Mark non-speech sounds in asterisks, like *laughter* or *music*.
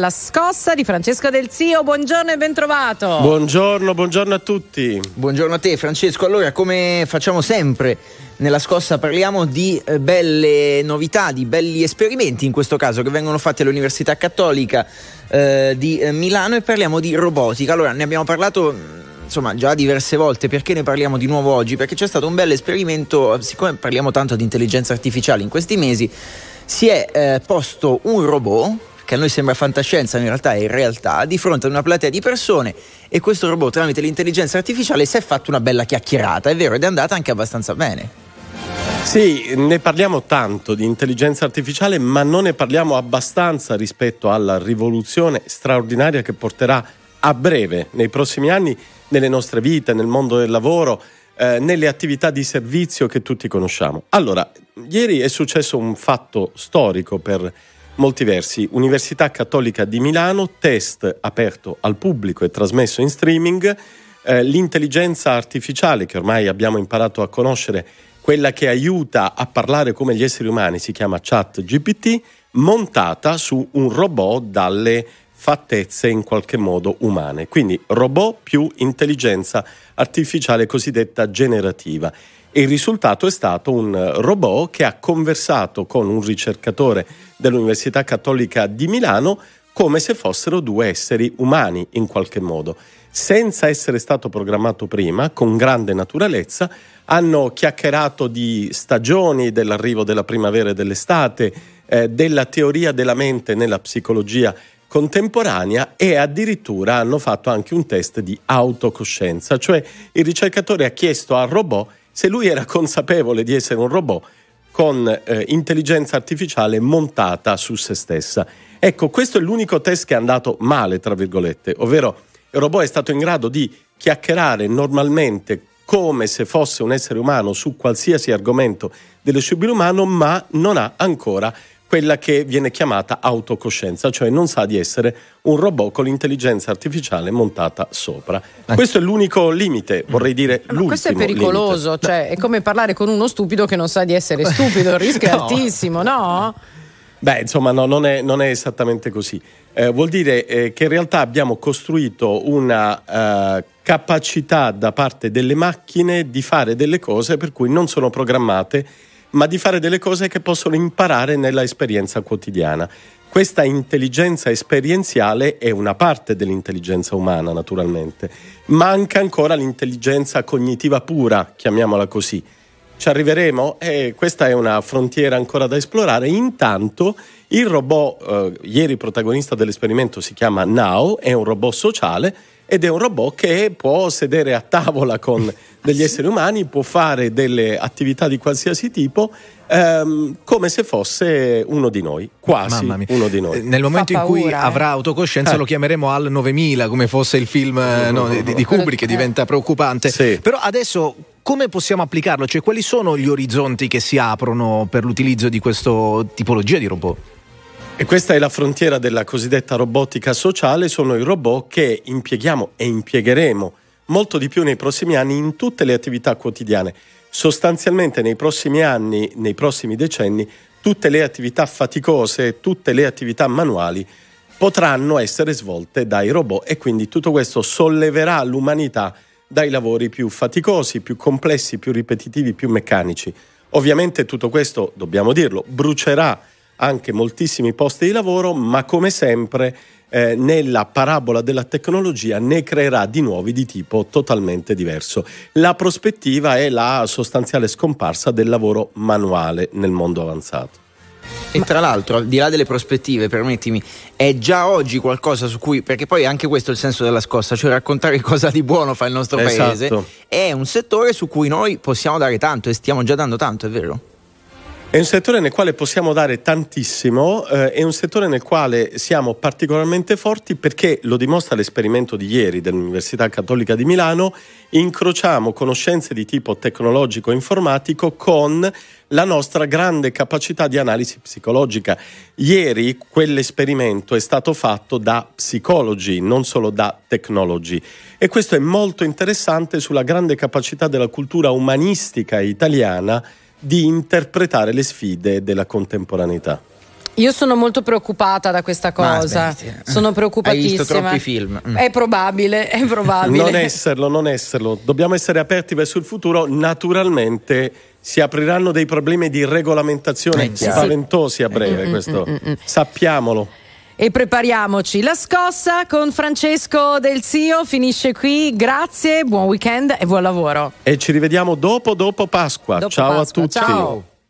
La scossa di Francesco Del Zio, buongiorno e bentrovato. Buongiorno, buongiorno a tutti. Buongiorno a te Francesco. Allora, come facciamo sempre nella scossa, parliamo di eh, belle novità, di belli esperimenti in questo caso che vengono fatti all'Università Cattolica eh, di eh, Milano e parliamo di robotica. Allora, ne abbiamo parlato mm, insomma già diverse volte, perché ne parliamo di nuovo oggi? Perché c'è stato un bel esperimento, siccome parliamo tanto di intelligenza artificiale in questi mesi, si è eh, posto un robot che a noi sembra fantascienza, in realtà è in realtà, di fronte ad una platea di persone e questo robot tramite l'intelligenza artificiale si è fatto una bella chiacchierata, è vero, ed è andata anche abbastanza bene. Sì, ne parliamo tanto di intelligenza artificiale, ma non ne parliamo abbastanza rispetto alla rivoluzione straordinaria che porterà a breve, nei prossimi anni, nelle nostre vite, nel mondo del lavoro, eh, nelle attività di servizio che tutti conosciamo. Allora, ieri è successo un fatto storico per molti versi. Università Cattolica di Milano, test aperto al pubblico e trasmesso in streaming. Eh, l'intelligenza artificiale che ormai abbiamo imparato a conoscere, quella che aiuta a parlare come gli esseri umani, si chiama Chat GPT, montata su un robot dalle fattezze in qualche modo umane. Quindi robot più intelligenza artificiale cosiddetta generativa e il risultato è stato un robot che ha conversato con un ricercatore dell'Università Cattolica di Milano come se fossero due esseri umani in qualche modo. Senza essere stato programmato prima, con grande naturalezza, hanno chiacchierato di stagioni, dell'arrivo della primavera e dell'estate, eh, della teoria della mente nella psicologia contemporanea e addirittura hanno fatto anche un test di autocoscienza, cioè il ricercatore ha chiesto al robot se lui era consapevole di essere un robot con eh, intelligenza artificiale montata su se stessa. Ecco, questo è l'unico test che è andato male, tra virgolette, ovvero il robot è stato in grado di chiacchierare normalmente come se fosse un essere umano su qualsiasi argomento dello scibile umano, ma non ha ancora quella che viene chiamata autocoscienza, cioè non sa di essere un robot con l'intelligenza artificiale montata sopra. Eh. Questo è l'unico limite, vorrei dire Ma l'ultimo Questo è pericoloso, limite. cioè è come parlare con uno stupido che non sa di essere *laughs* stupido, il rischio *laughs* no. è altissimo, no? Beh, insomma, no, non, è, non, è, esattamente così. Eh, vuol dire eh, che in realtà abbiamo costruito una eh, capacità da parte delle macchine di fare delle cose per cui non sono programmate ma di fare delle cose che possono imparare nella esperienza quotidiana. Questa intelligenza esperienziale è una parte dell'intelligenza umana, naturalmente. Manca ancora l'intelligenza cognitiva pura, chiamiamola così. Ci arriveremo? Eh, questa è una frontiera ancora da esplorare. Intanto il robot, eh, ieri protagonista dell'esperimento, si chiama Now, è un robot sociale ed è un robot che può sedere a tavola con *laughs* degli esseri umani, può fare delle attività di qualsiasi tipo ehm, come se fosse uno di noi, quasi uno di noi. Nel momento in cui eh? avrà autocoscienza eh. lo chiameremo al 9000 come fosse il film eh, no, di, di, Kubrick che diventa preoccupante. Sì. Però adesso come possiamo applicarlo? Cioè quali sono gli orizzonti che si aprono per l'utilizzo di questa tipologia di robot? E questa è la frontiera della cosiddetta robotica sociale, sono i robot che impieghiamo e impiegheremo molto di più nei prossimi anni in tutte le attività quotidiane. Sostanzialmente nei prossimi anni, nei prossimi decenni, tutte le attività faticose, tutte le attività manuali potranno essere svolte dai robot e quindi tutto questo solleverà l'umanità dai lavori più faticosi, più complessi, più ripetitivi, più meccanici. Ovviamente tutto questo, dobbiamo dirlo, brucerà anche moltissimi posti di lavoro, ma come sempre eh, nella parabola della tecnologia ne creerà di nuovi di tipo totalmente diverso. La prospettiva è la sostanziale scomparsa del lavoro manuale nel mondo avanzato. E tra l'altro, al di là delle prospettive, permettimi, è già oggi qualcosa su cui, perché poi anche questo è il senso della scossa, cioè raccontare *laughs* cosa di buono fa il nostro esatto. paese, è un settore su cui noi possiamo dare tanto e stiamo già dando tanto, è vero? È un settore nel quale possiamo dare tantissimo, eh, è un settore nel quale siamo particolarmente forti perché, lo dimostra l'esperimento di ieri dell'Università Cattolica di Milano, incrociamo conoscenze di tipo tecnologico-informatico con la nostra grande capacità di analisi psicologica. Ieri quell'esperimento è stato fatto da psicologi, non solo da tecnologi. E questo è molto interessante sulla grande capacità della cultura umanistica italiana di interpretare le sfide della contemporaneità. Io sono molto preoccupata da questa cosa. Sono preoccupatissima. Hai visto troppi film. Mm. È probabile, è probabile. Non esserlo, non esserlo. Dobbiamo essere aperti verso il futuro. Naturalmente si apriranno dei problemi di regolamentazione eh, spaventosi a breve, mm, questo mm, mm, sappiamolo. E prepariamoci. La scossa con Francesco Del Zio finisce qui. Grazie, buon weekend e buon lavoro. E ci rivediamo dopo dopo Pasqua. Dopo ciao Pasqua. a tutti. Ciao.